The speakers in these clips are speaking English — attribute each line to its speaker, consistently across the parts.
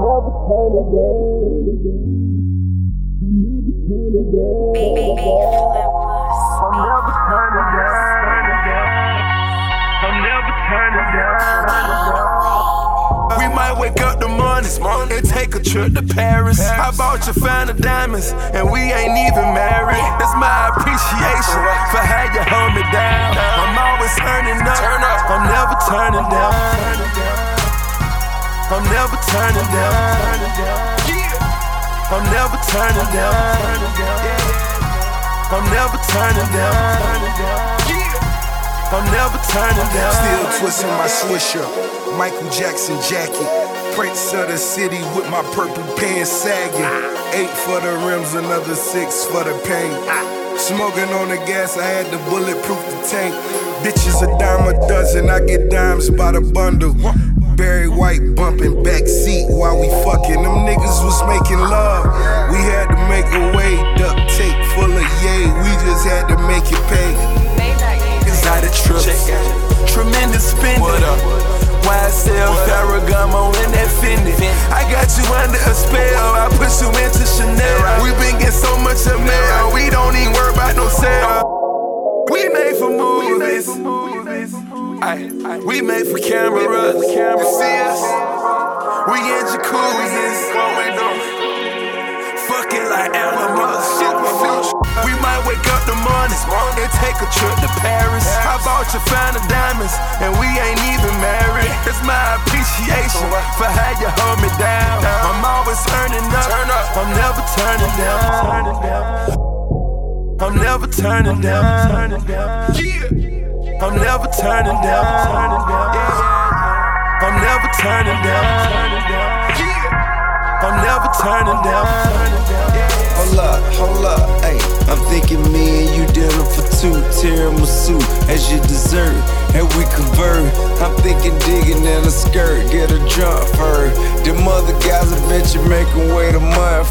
Speaker 1: never turning down.
Speaker 2: Baby, flip us.
Speaker 1: I'm never turning down. I'm never turning down.
Speaker 3: We might wake up the morning and take a trip to Paris. I bought you fine of diamonds, and we ain't even married. That's my appreciation for how you hold me down. I'm always turning up. I'm never turning down. I'm never turning down. I'm never turning down. I'm never turning down. I'm never turning down.
Speaker 4: Still twisting my swisher. Michael Jackson jacket. Prince of the city with my purple pants sagging. Eight for the rims, another six for the paint. Smoking on the gas, I had to bulletproof the tank. Bitches a dime a dozen, I get dimes by the bundle. Barry White bumping back seat while we fucking. Them niggas was making love. We had to make a way, duct tape full of yay. We just had to make it pay.
Speaker 3: Exotic trips, tremendous spending. YSL, Ferragamo, and that Fendi. I got you under a spell. I push you We made for cameras. You see us? We in jacuzzis. Fucking like animals. We might wake up the morning and take a trip to Paris. I bought you fine diamonds, and we ain't even married. It's my appreciation for how you hold me down. I'm always turning up. I'm never turning down. I'm never turning down. I'm never turning down. I'm never turning down. I'm never turning down.
Speaker 5: Hold up, hold up, ayy. I'm thinking me and you dinner for two, tiramisu as your dessert, and we convert. I'm thinking digging in a skirt, get a jump for Them other guys, I bet you make 'em wait a month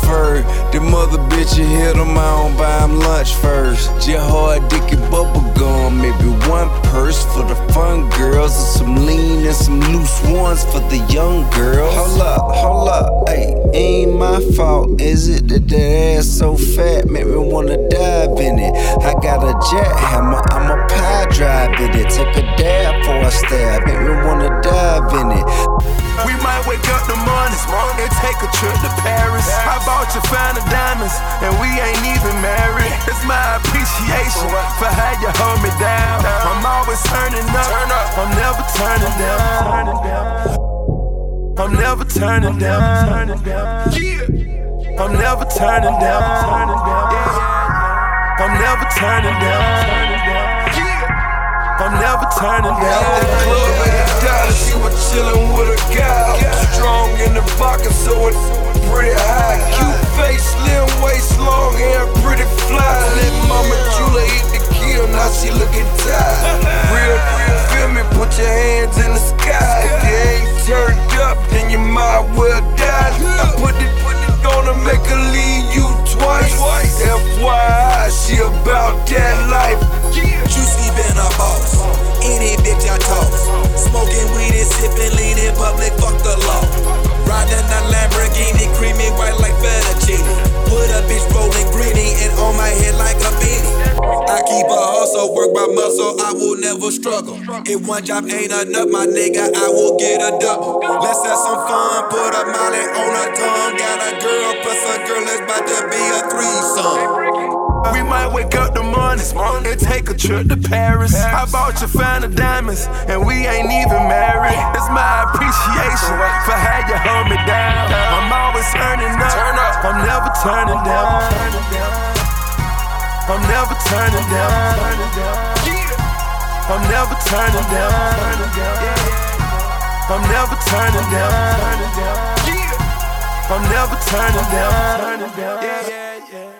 Speaker 5: Them other bitches hit 'em, I don't buy 'em lunch first. Just hard dick and bubble gum, maybe one purse for the fun girls, and some lean and some loose ones for the young girls. Hold up, hold up, ayy. Ain't my fault, is it that that ass so fat make me wanna dive in it? I got a jackhammer, I'm a pie drive in it. Take a dab for a stab, make me wanna dive in it.
Speaker 3: We might wake up the morning and take a trip to Paris. I bought you fine diamonds, and we ain't even married. It's my appreciation for how you hold me down. I'm always turning up. I'm never turning down. I'm never turning down. I'm never turning down. I'm never turning down. I'm never turning down.
Speaker 5: Dollar, she was chillin' with a guy. Strong in the pocket, so it's pretty high. Cute face, slim waist, long hair, pretty fly. Let Mama Jula eat the kill, now she looking tired. Real, real, feel me? Put your hands in the sky. If you ain't turned up, then you might well die. I put it, put it gonna make her leave you twice. FYI, she about that life.
Speaker 6: Juicy been a boss. Any bitch I toss. Smoking weed and sipping lean in public, fuck the law. Riding a Lamborghini, creamy white like fettuccine. Put a bitch rolling greeny and on my head like a beanie. I keep a hustle, work my muscle, I will never struggle. If one job ain't enough, my nigga, I will get a double. Let's have some fun, put a molly on her tongue. Got a girl plus a girl, it's about to be
Speaker 3: the and take a trip to Paris. I bought you fine diamonds, and we ain't even married. It's my appreciation for how you hold me down. I'm always turning up. I'm never turning down. I'm never turning down. I'm never turning down. I'm never turning down. I'm never turning down. Yeah, yeah, yeah.